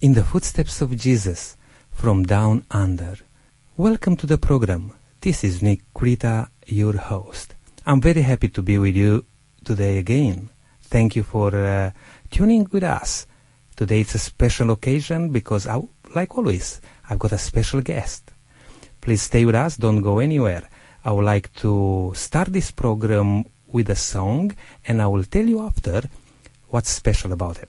in the footsteps of Jesus from down under. Welcome to the program. This is Nick Krita, your host. I'm very happy to be with you today again. Thank you for uh, tuning with us. Today it's a special occasion because, I, like always, I've got a special guest. Please stay with us, don't go anywhere. I would like to start this program with a song, and I will tell you after what's special about it.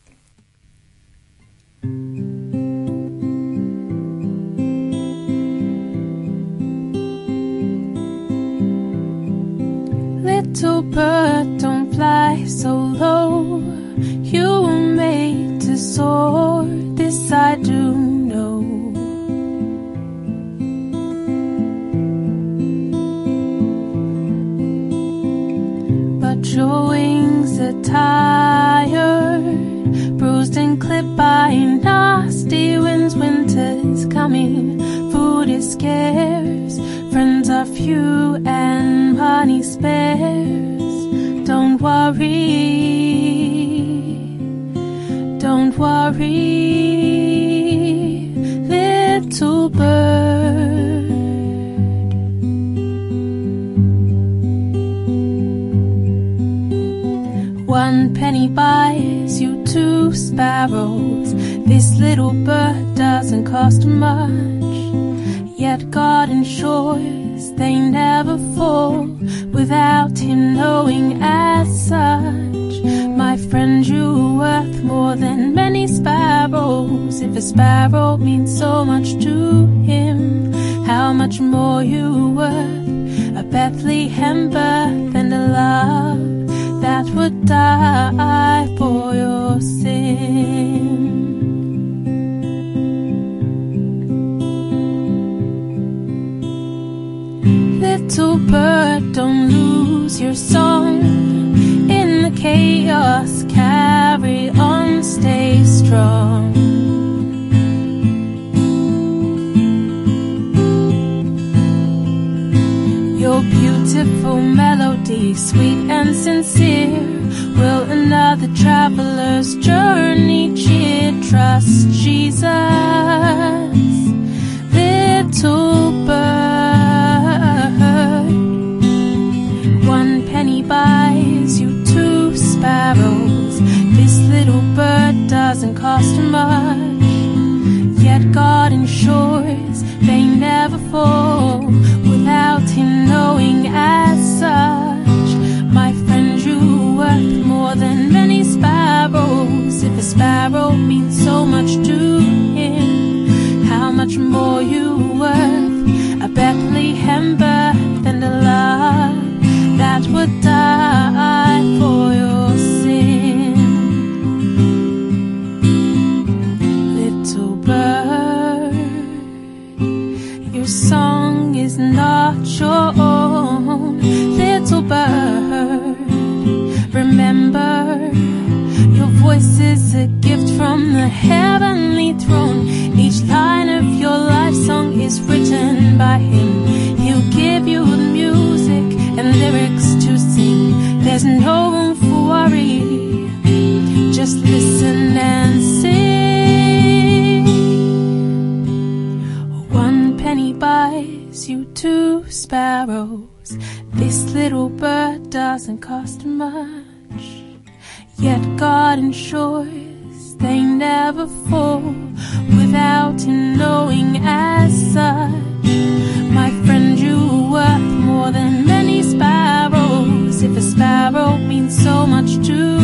Little bird, don't fly so low. You were made to soar. This I do without Him knowing as such. My friend, you're worth more than many sparrows. If a sparrow means so much to Him, how much more you worth? A Bethlehem birth and a love that would die for your sin. Little bird, don't your song in the chaos. Carry on, stay strong. Your beautiful melody, sweet and sincere, will another traveler's your song is not your own. Little bird, remember your voice is a gift from the heavenly throne. Each line of your life song is written by Him. He'll give you the music and lyrics to sing. There's no sparrows. This little bird doesn't cost much. Yet God ensures they never fall without Him knowing as such. My friend, you are worth more than many sparrows. If a sparrow means so much to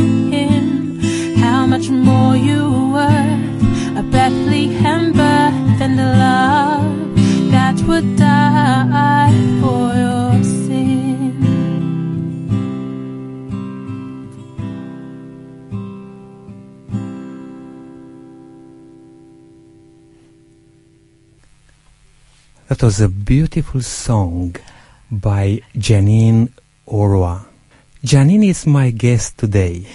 was a beautiful song by Janine Orwa. Janine is my guest today.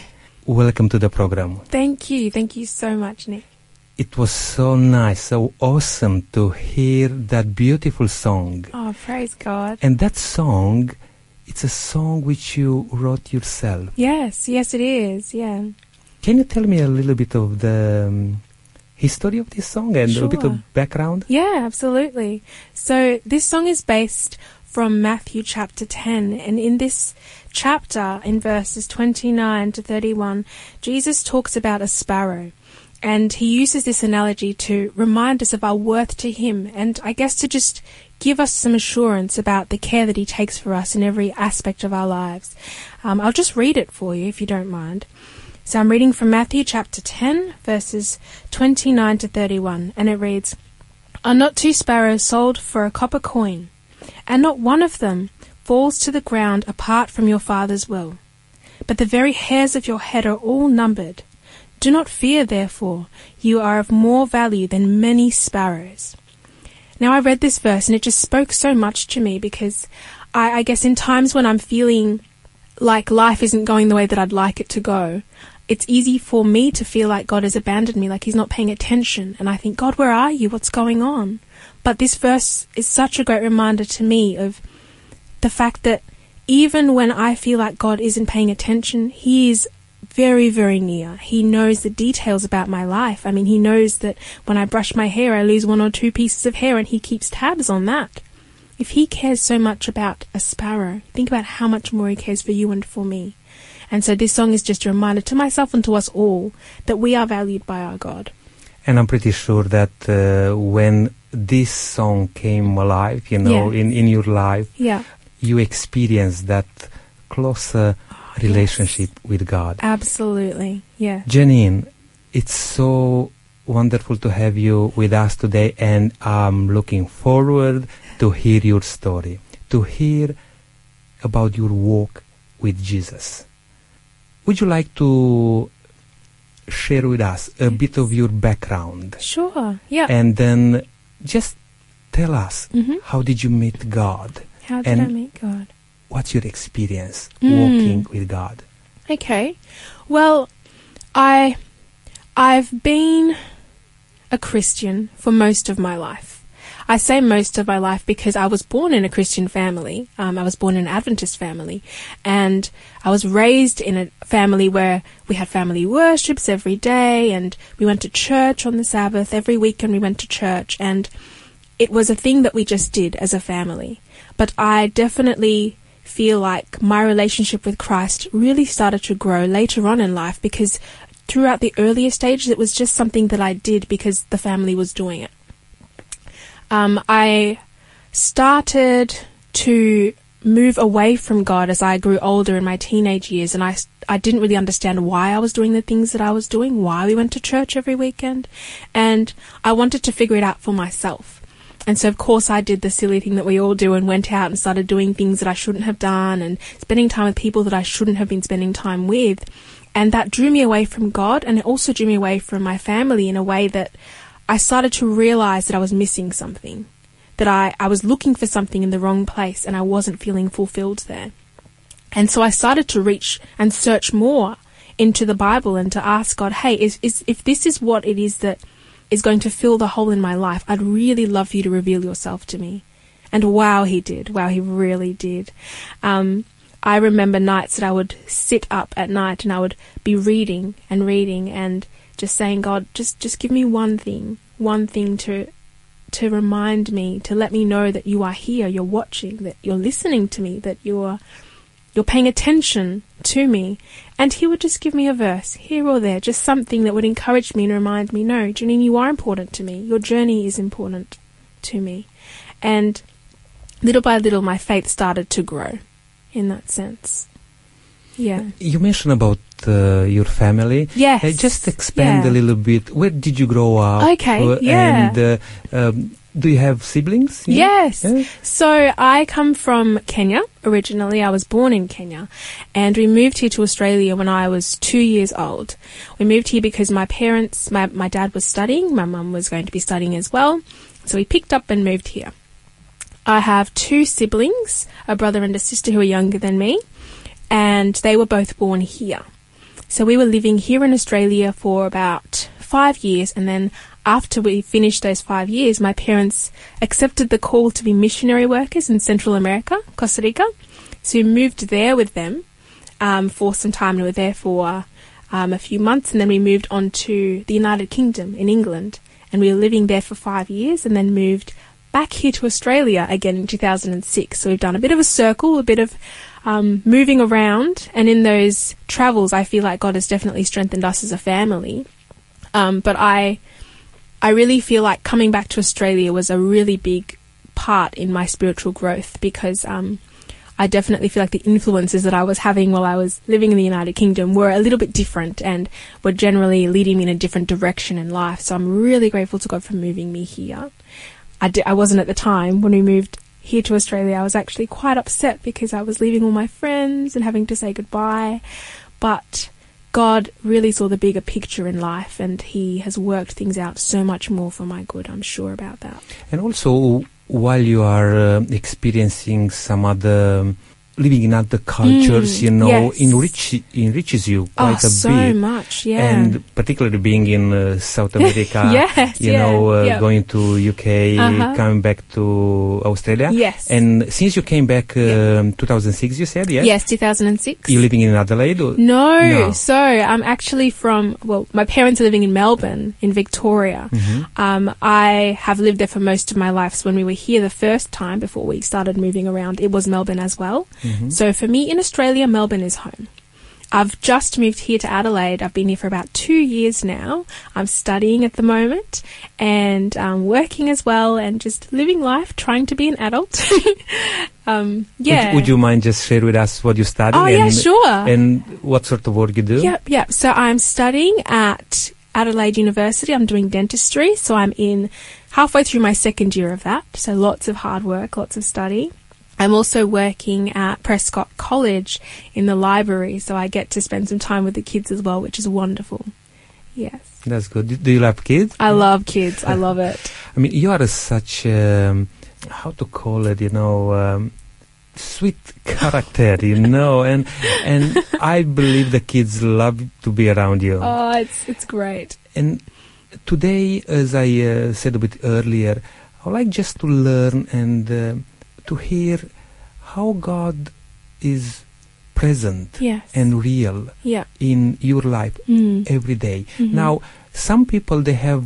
Welcome to the program. Thank you. Thank you so much, Nick. It was so nice, so awesome to hear that beautiful song. Oh, praise God. And that song, it's a song which you wrote yourself. Yes, yes, it is. Yeah. Can you tell me a little bit of the um, history of this song and a bit of background? Yeah, absolutely. So this song is based from Matthew chapter 10, and in this chapter, in verses 29 to 31, Jesus talks about a sparrow. And he uses this analogy to remind us of our worth to him, and I guess to just give us some assurance about the care that he takes for us in every aspect of our lives. Um, I'll just read it for you if you don't mind. So I'm reading from Matthew chapter 10, verses 29 to 31, and it reads, Are not two sparrows sold for a copper coin? And not one of them falls to the ground apart from your Father's will. But the very hairs of your head are all numbered. Do not fear, therefore, you are of more value than many sparrows. Now, I read this verse and it just spoke so much to me because I, I guess in times when I'm feeling like life isn't going the way that I'd like it to go, it's easy for me to feel like God has abandoned me, like He's not paying attention. And I think, God, where are you? What's going on? But this verse is such a great reminder to me of the fact that even when I feel like God isn't paying attention, He is very, very near. He knows the details about my life. I mean, He knows that when I brush my hair, I lose one or two pieces of hair, and He keeps tabs on that. If He cares so much about a sparrow, think about how much more He cares for you and for me. And so this song is just a reminder to myself and to us all that we are valued by our God. And I'm pretty sure that uh, when this song came alive, you know, Yeah. in, in your life, Yeah, you experienced that closer Oh, relationship with God. absolutely. Yeah. Janine, it's so wonderful to have you with us today, and I'm looking forward to hear your story, to hear about your walk with Jesus. Would you like to share with us a bit of your background, Sure. Yeah. and then just tell us hmm how did you meet God? How did I meet God? What's your experience Mm. walking with God? Okay. Well, I I've been a Christian for most of my life. I say most of my life because I was born in a Christian family. Um, I was born in an Adventist family, and I was raised in a family where we had family worships every day, and we went to church on the Sabbath every weekend. We went to church, and it was a thing that we just did as a family. But I definitely feel like my relationship with Christ really started to grow later on in life because throughout the earlier stages it was just something that I did because the family was doing it. Um, I started to move away from God as I grew older in my teenage years, and I, I didn't really understand why I was doing the things that I was doing, why we went to church every weekend, and I wanted to figure it out for myself. And so, of course, I did the silly thing that we all do and went out and started doing things that I shouldn't have done and spending time with people that I shouldn't have been spending time with. And that drew me away from God and it also drew me away from my family in a way that I started to realize that I was missing something. That I, I was looking for something in the wrong place and I wasn't feeling fulfilled there. And so I started to reach and search more into the Bible and to ask God, hey, is, is, if this is what it is that is going to fill the hole in my life, I'd really love for you to reveal yourself to me. And wow, he did. Wow, he really did. Um, I remember nights that I would sit up at night and I would be reading and reading and just saying, God, just, just give me one thing, one thing to, to remind me, to let me know that you are here, you're watching, that you're listening to me, that you're, you're paying attention to me. And he would just give me a verse here or there, just something that would encourage me and remind me, no, Janine, you are important to me. Your journey is important to me. And little by little, my faith started to grow in that sense. Yeah. You mentioned about uh, your family. Yes. Uh, just expand Yeah. a little bit. Where did you grow up? Okay, Uh, yeah. And uh, um, do you have siblings? Yeah? Yes. Yeah? So I come from Kenya originally. I was born in Kenya and we moved here to Australia when I was two years old. We moved here because my parents, my, my dad was studying, my mum was going to be studying as well. So we picked up and moved here. I have two siblings, a brother and a sister who are younger than me, and they were both born here. So we were living here in Australia for about five years, and then after we finished those five years, my parents accepted the call to be missionary workers in Central America, Costa Rica. So we moved there with them um, for some time, and we were there for um, a few months, and then we moved on to the United Kingdom in England, and we were living there for five years, and then moved back here to Australia again in 2006. So we've done a bit of a circle, a bit of um, moving around, and in those travels, I feel like God has definitely strengthened us as a family. Um, but I, I really feel like coming back to Australia was a really big part in my spiritual growth because um, I definitely feel like the influences that I was having while I was living in the United Kingdom were a little bit different and were generally leading me in a different direction in life. So I'm really grateful to God for moving me here. I, I wasn't at the time when we moved here to Australia. I was actually quite upset because I was leaving all my friends and having to say goodbye. But God really saw the bigger picture in life and He has worked things out so much more for my good. I'm sure about that. And also, while you are uh, experiencing some other living in other cultures, Mm, you know, yes. enrich enriches you Oh, quite a so bit. much, yeah. And particularly being in uh, South America, Yes, you yeah, know, uh, yeah. going to UK, Uh-huh. coming back to Australia. Yes. And since you came back um, 2006, you said, yes? yes, 2006. You're living in Adelaide? Or? No. No. So I'm actually from, well, my parents are living in Melbourne, in Victoria. Mhm. Um, I have lived there for most of my life. So when we were here the first time before we started moving around, it was Melbourne as well. Mhm. So for me in Australia, Melbourne is home. I've just moved here to Adelaide. I've been here for about two years now. I'm studying at the moment and um, working as well and just living life, trying to be an adult. um, Would- yeah. Would, you mind just share with us what you study? Oh, and, yeah, sure. And what sort of work you do? Yep, yep. So I'm studying at Adelaide University. I'm doing dentistry. So I'm in halfway through my second year of that. So lots of hard work, lots of study. I'm also working at Prescott College in the library. So I get to spend some time with the kids as well, which is wonderful. Yes. That's good. Do- you love kids? I love kids. I love it. I mean, you are such um, how to call it, you know, um, sweet character, you know, and and I believe the kids love to be around you. Oh, it's, it's great. And today, as I uh, said a bit earlier, I would like just to learn and uh, to hear how God is present Yes. and real yeah. in your life Mm. every day. Mhm. Now, some people they have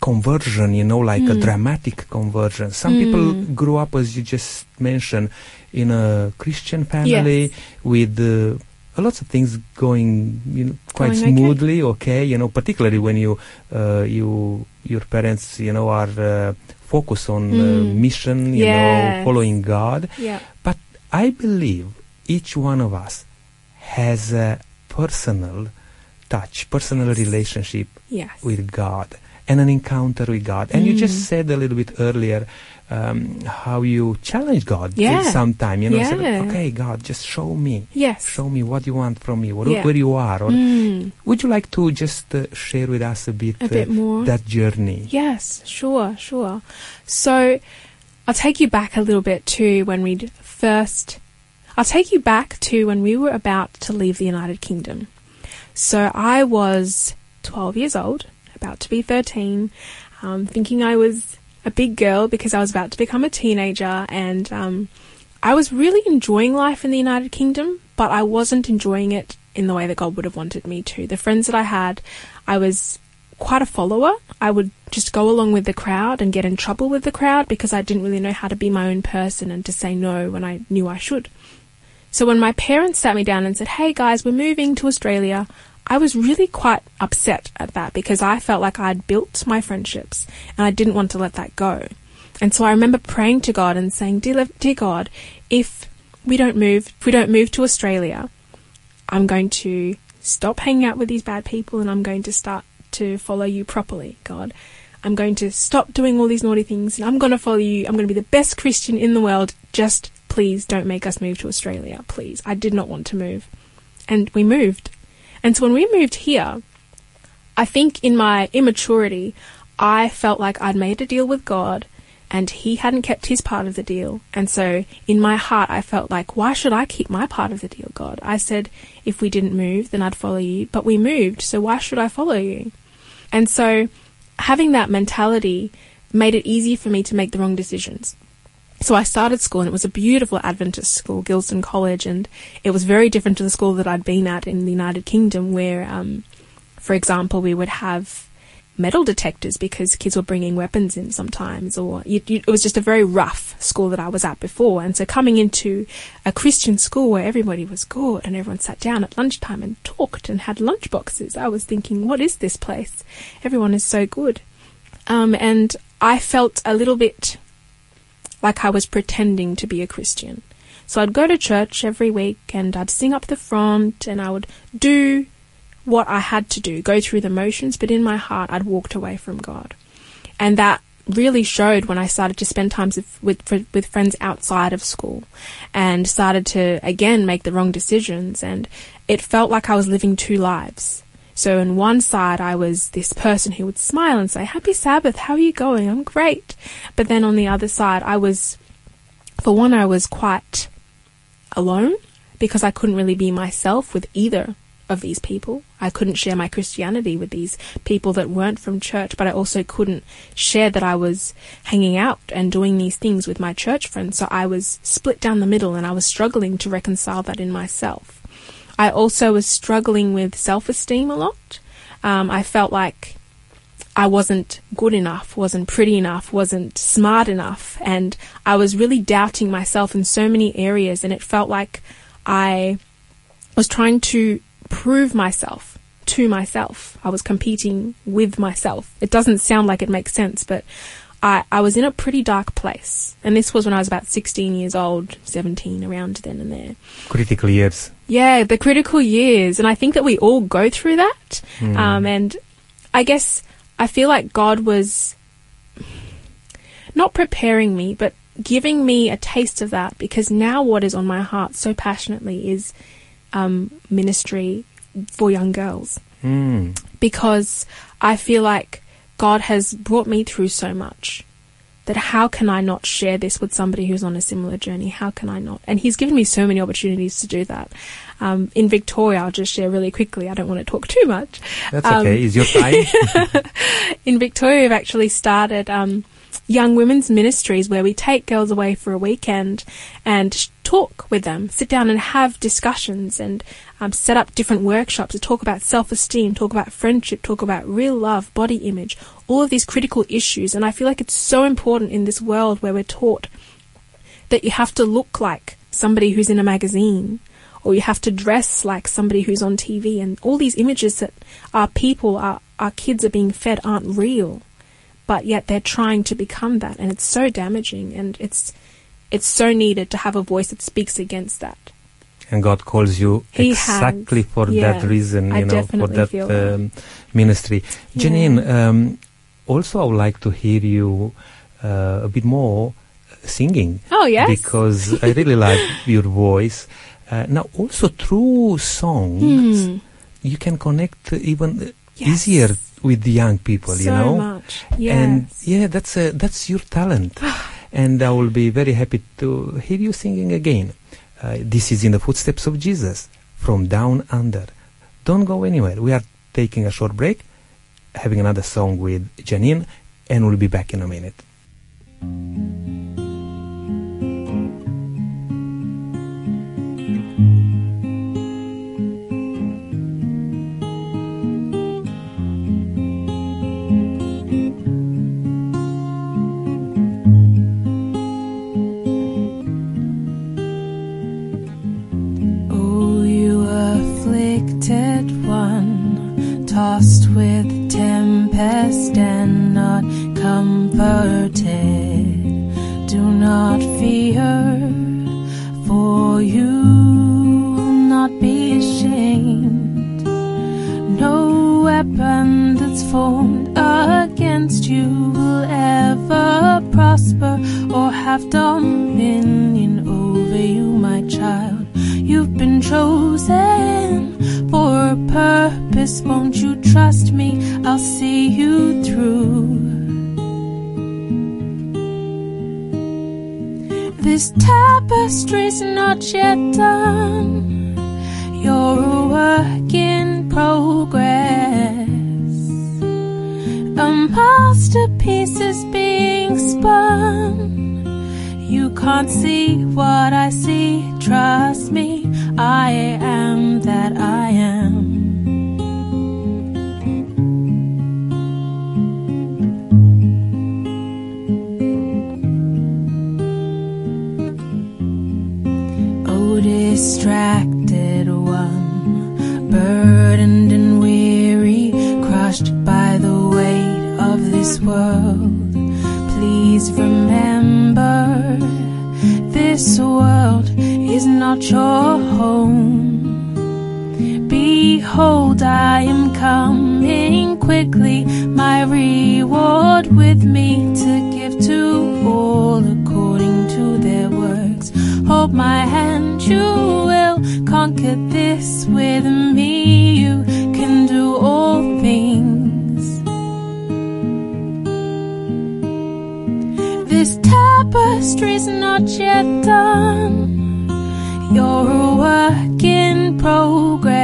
conversion, you know, like a Mm. dramatic conversion. Some Mm. people grew up, as you just mentioned, in a Christian family Yes. with uh, lots of things going, you know, quite Going okay. smoothly. Okay, you know, particularly when you, uh, you, your parents, you know, are uh, focused on uh, Mm. mission, you know, following God. Yeah. But I believe each one of us has a personal touch, personal Yes. relationship Yes. with God and an encounter with God. And you Mm. just said a little bit earlier um, how you challenge God Yeah. sometime. You know, Yeah. okay, God, just show me. Yes. Show me what you want from me, what, Yeah. where you are. Or Mm. would you like to just uh, share with us a bit, A bit uh, more. that journey? Yes, sure, sure. So I'll take you back a little bit to when we'd first. I'll take you back to when we were about to leave the United Kingdom. So I was 12 years old, about to be 13, um, thinking I was a big girl because I was about to become a teenager, and um, I was really enjoying life in the United Kingdom, but I wasn't enjoying it in the way that God would have wanted me to. The friends that I had, I was quite a follower. I would just go along with the crowd and get in trouble with the crowd because I didn't really know how to be my own person and to say no when I knew I should. So when my parents sat me down and said, "Hey guys, we're moving to Australia," I was really quite upset at that because I felt like I'd built my friendships and I didn't want to let that go. And so I remember praying to God and saying, "Dear, dear God, if we don't move, if we don't move to Australia, I'm going to stop hanging out with these bad people and I'm going to start to follow you properly, God. I'm going to stop doing all these naughty things and I'm going to follow you. I'm going to be the best Christian in the world. Just please don't make us move to Australia, please. I did not want to move. And we moved. And so when we moved here, I think in my immaturity, I felt like I'd made a deal with God and he hadn't kept his part of the deal. And so in my heart, I felt like, why should I keep my part of the deal, God? I said, if we didn't move, then I'd follow you. But we moved, so why should I follow you? And so having that mentality made it easy for me to make the wrong decisions. So I started school and it was a beautiful Adventist school, Gilson College, and it was very different to the school that I'd been at in the United Kingdom where, um, for example, we would have metal detectors because kids were bringing weapons in sometimes, or you, you, it was just a very rough school that I was at before. And so coming into a Christian school where everybody was good and everyone sat down at lunchtime and talked and had lunch boxes, I was thinking, what is this place? Everyone is so good. Um, and I felt a little bit like I was pretending to be a Christian. So I'd go to church every week and I'd sing up the front and I would do what I had to do, go through the motions, but in my heart I'd walked away from God. And that really showed when I started to spend times with, with, with friends outside of school and started to again make the wrong decisions and it felt like I was living two lives. So on one side I was this person who would smile and say, Happy Sabbath, how are you going? I'm great. But then on the other side I was, for one, I was quite alone because I couldn't really be myself with either of these people. I couldn't share my Christianity with these people that weren't from church, but I also couldn't share that I was hanging out and doing these things with my church friends. So I was split down the middle and I was struggling to reconcile that in myself. I also was struggling with self esteem a lot. Um, I felt like I wasn't good enough, wasn't pretty enough, wasn't smart enough, and I was really doubting myself in so many areas, and it felt like I was trying to prove myself to myself. I was competing with myself. It doesn't sound like it makes sense, but I, I was in a pretty dark place. And this was when I was about 16 years old, 17, around then and there. Critical years. Yeah, the critical years. And I think that we all go through that. Mm. Um, and I guess I feel like God was not preparing me, but giving me a taste of that because now what is on my heart so passionately is um, ministry for young girls. Mm. Because I feel like God has brought me through so much that how can I not share this with somebody who's on a similar journey? How can I not? And He's given me so many opportunities to do that. Um, in Victoria, I'll just share really quickly. I don't want to talk too much. That's Um, okay. Is your time? in Victoria, we've actually started um, young women's ministries where we take girls away for a weekend and talk with them, sit down and have discussions and um, set up different workshops to talk about self-esteem, talk about friendship, talk about real love, body image, all of these critical issues. And I feel like it's so important in this world where we're taught that you have to look like somebody who's in a magazine or you have to dress like somebody who's on TV and all these images that our people, our, our kids are being fed aren't real. But yet they're trying to become that and it's so damaging and it's it's so needed to have a voice that speaks against that. and God calls you He exactly has. for Yeah. that reason, I you know, for that. um, ministry. Yeah. Janine, um, also I would like to hear you uh, a bit more singing. Oh yes. Because I really like your voice. Uh, now, also through songs, Hmm. you can connect even uh, Yes. easier with the young people, so you know. much. Yes. And yeah, that's a, that's your talent, and I will be very happy to hear you singing again. Uh, this is in the footsteps of Jesus from down under. Don't go anywhere. We are taking a short break, having another song with Janine, and we'll be back in a minute. Dominion over you, my child. You've been chosen for a purpose. Won't you trust me? I'll see you through. This tapestry's not yet done. You're a work in progress. A masterpiece is being spun. You can't see what I see, trust me, I am that I am. Oh, distracted one, burdened and weary, crushed by the weight of this world. Please remember, this world is not your home. Behold, I am coming quickly, my reward with me to give to all according to their works. Hold my hand, you will conquer this with me. Tapestry's not yet done. You're a work in progress.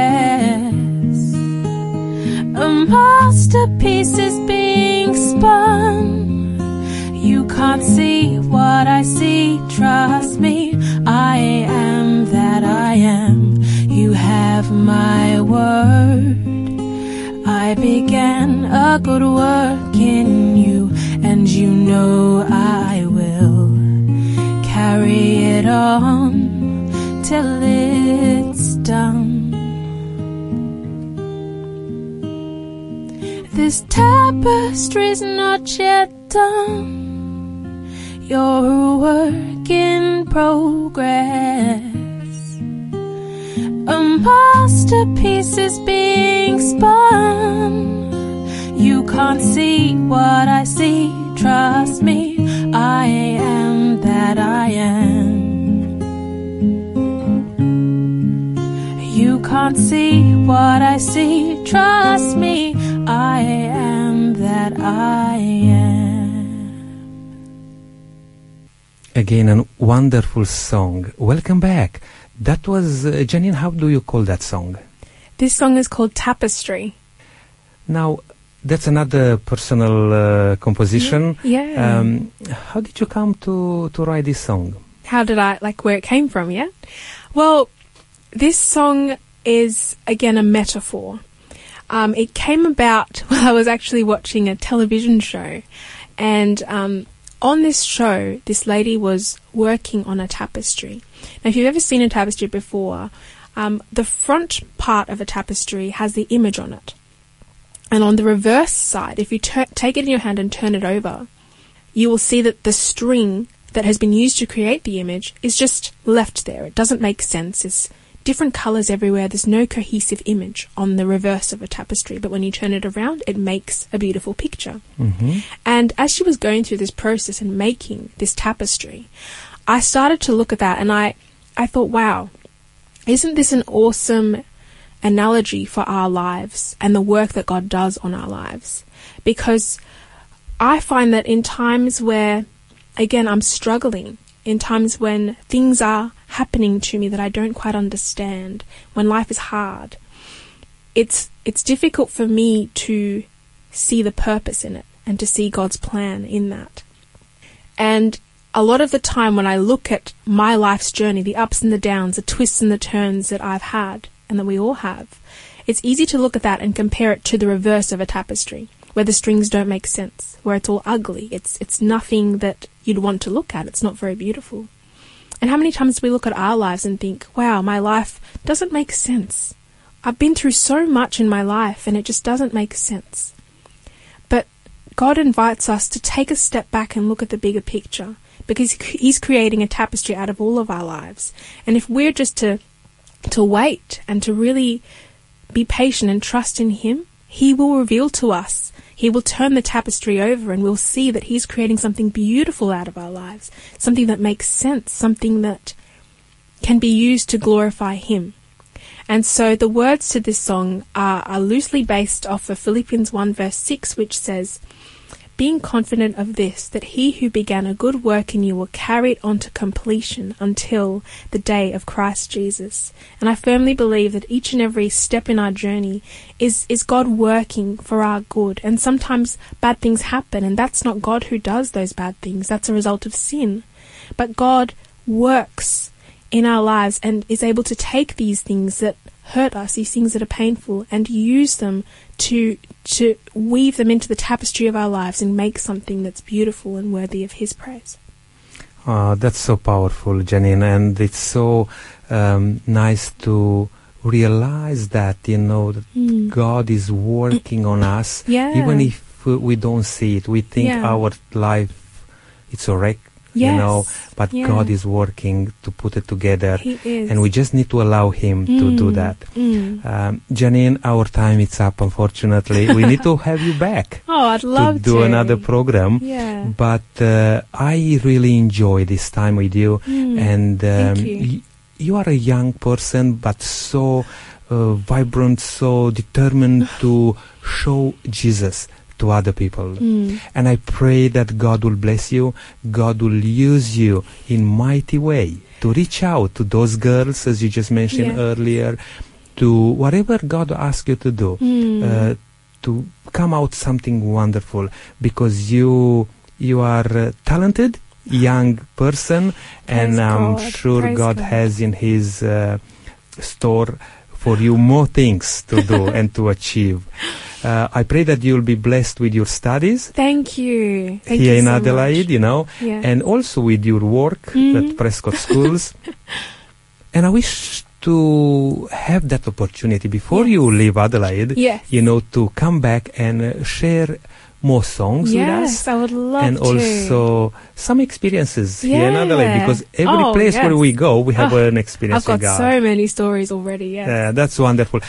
A masterpiece is being spun. You can't see what I see, trust me. I am that I am. You have my word. I began a good work in you, and you know I it on till it's done. This tapestry's not yet done. You're a work in progress. A masterpiece is being spun. You can't see what I see, trust me. I am that I am. Can't see what I see, trust me. I am that I am. Again, a wonderful song. Welcome back. That was, uh, Janine, how do you call that song? This song is called Tapestry. Now, that's another personal uh, composition. Yeah. Um, how did you come to, to write this song? How did I, like, where it came from, yeah? Well, this song is, again, a metaphor. Um, it came about while I was actually watching a television show. And um, on this show, this lady was working on a tapestry. Now, if you've ever seen a tapestry before, um, the front part of a tapestry has the image on it. And on the reverse side, if you tur- take it in your hand and turn it over, you will see that the string that has been used to create the image is just left there. It doesn't make sense. It's different colors everywhere. There's no cohesive image on the reverse of a tapestry, but when you turn it around, it makes a beautiful picture. hmm And as she was going through this process and making this tapestry, I started to look at that and I, I thought, wow, isn't this an awesome analogy for our lives and the work that God does on our lives? Because I find that in times where, again, I'm struggling, in times when things are happening to me that I don't quite understand, when life is hard, it's it's difficult for me to see the purpose in it and to see God's plan in that. And a lot of the time when I look at my life's journey, the ups and the downs, the twists and the turns that I've had and that we all have, it's easy to look at that and compare it to the reverse of a tapestry, where the strings don't make sense, where it's all ugly. It's it's nothing that you'd want to look at. It's not very beautiful. And how many times do we look at our lives and think, wow, my life doesn't make sense. I've been through so much in my life and it just doesn't make sense. But God invites us to take a step back and look at the bigger picture because He's creating a tapestry out of all of our lives. And if we're just to, to wait and to really be patient and trust in Him, He will reveal to us. He will turn the tapestry over and we'll see that He's creating something beautiful out of our lives, something that makes sense, something that can be used to glorify Him. And so the words to this song are, are loosely based off of Philippians 1 verse 6, which says, Being confident of this, that he who began a good work in you will carry it on to completion until the day of Christ Jesus. And I firmly believe that each and every step in our journey is, is God working for our good. And sometimes bad things happen, and that's not God who does those bad things, that's a result of sin. but God works in our lives and is able to take these things that hurt us, these things that are painful, and use them to to weave them into the tapestry of our lives and make something that's beautiful and worthy of His praise. Uh, that's so powerful, Janine, and it's so um, nice to realize that you know that Mm. God is working on us, Yeah. even if we don't see it. We think Yeah. our life it's a wreck, you Yes. know, but. God is working to put it together, He is. and we just need to allow Him to do Mm, that. mm. Um, Janine, our time is up. Unfortunately, we need to have you back Oh, I'd love to do another program. Yeah. But uh, I really enjoy this time with you, Mm. and um, you. y- you are a young person, but so uh, vibrant, so determined to show Jesus to other people. Mm. And I pray that God will bless you. God will use you in mighty way to reach out to those girls, as you just mentioned Yeah. earlier, to whatever God asks you to do Mm. uh, to come out something wonderful because you you are a talented young person and I'm God. sure Praise God, God. has in his uh, store for you more things to do and to achieve. Uh, I pray that you'll be blessed with your studies Thank you. Thank here you in so Adelaide, much. you know, Yeah. and also with your work Mhm. at Prescott Schools. and I wish to have that opportunity before Yes. you leave Adelaide, yes. you know, to come back and uh, share more songs with us. yes, I would love and to. also some experiences here in Adelaide because every Oh, place where we go, we have Oh, an experience I've got so many stories already. Yes. Uh, that's wonderful.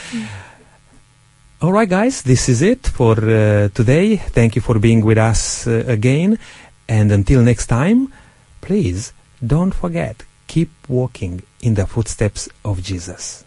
All right, guys, this is it for uh, today. Thank you for being with us uh, again. And until next time, please don't forget, keep walking in the footsteps of Jesus.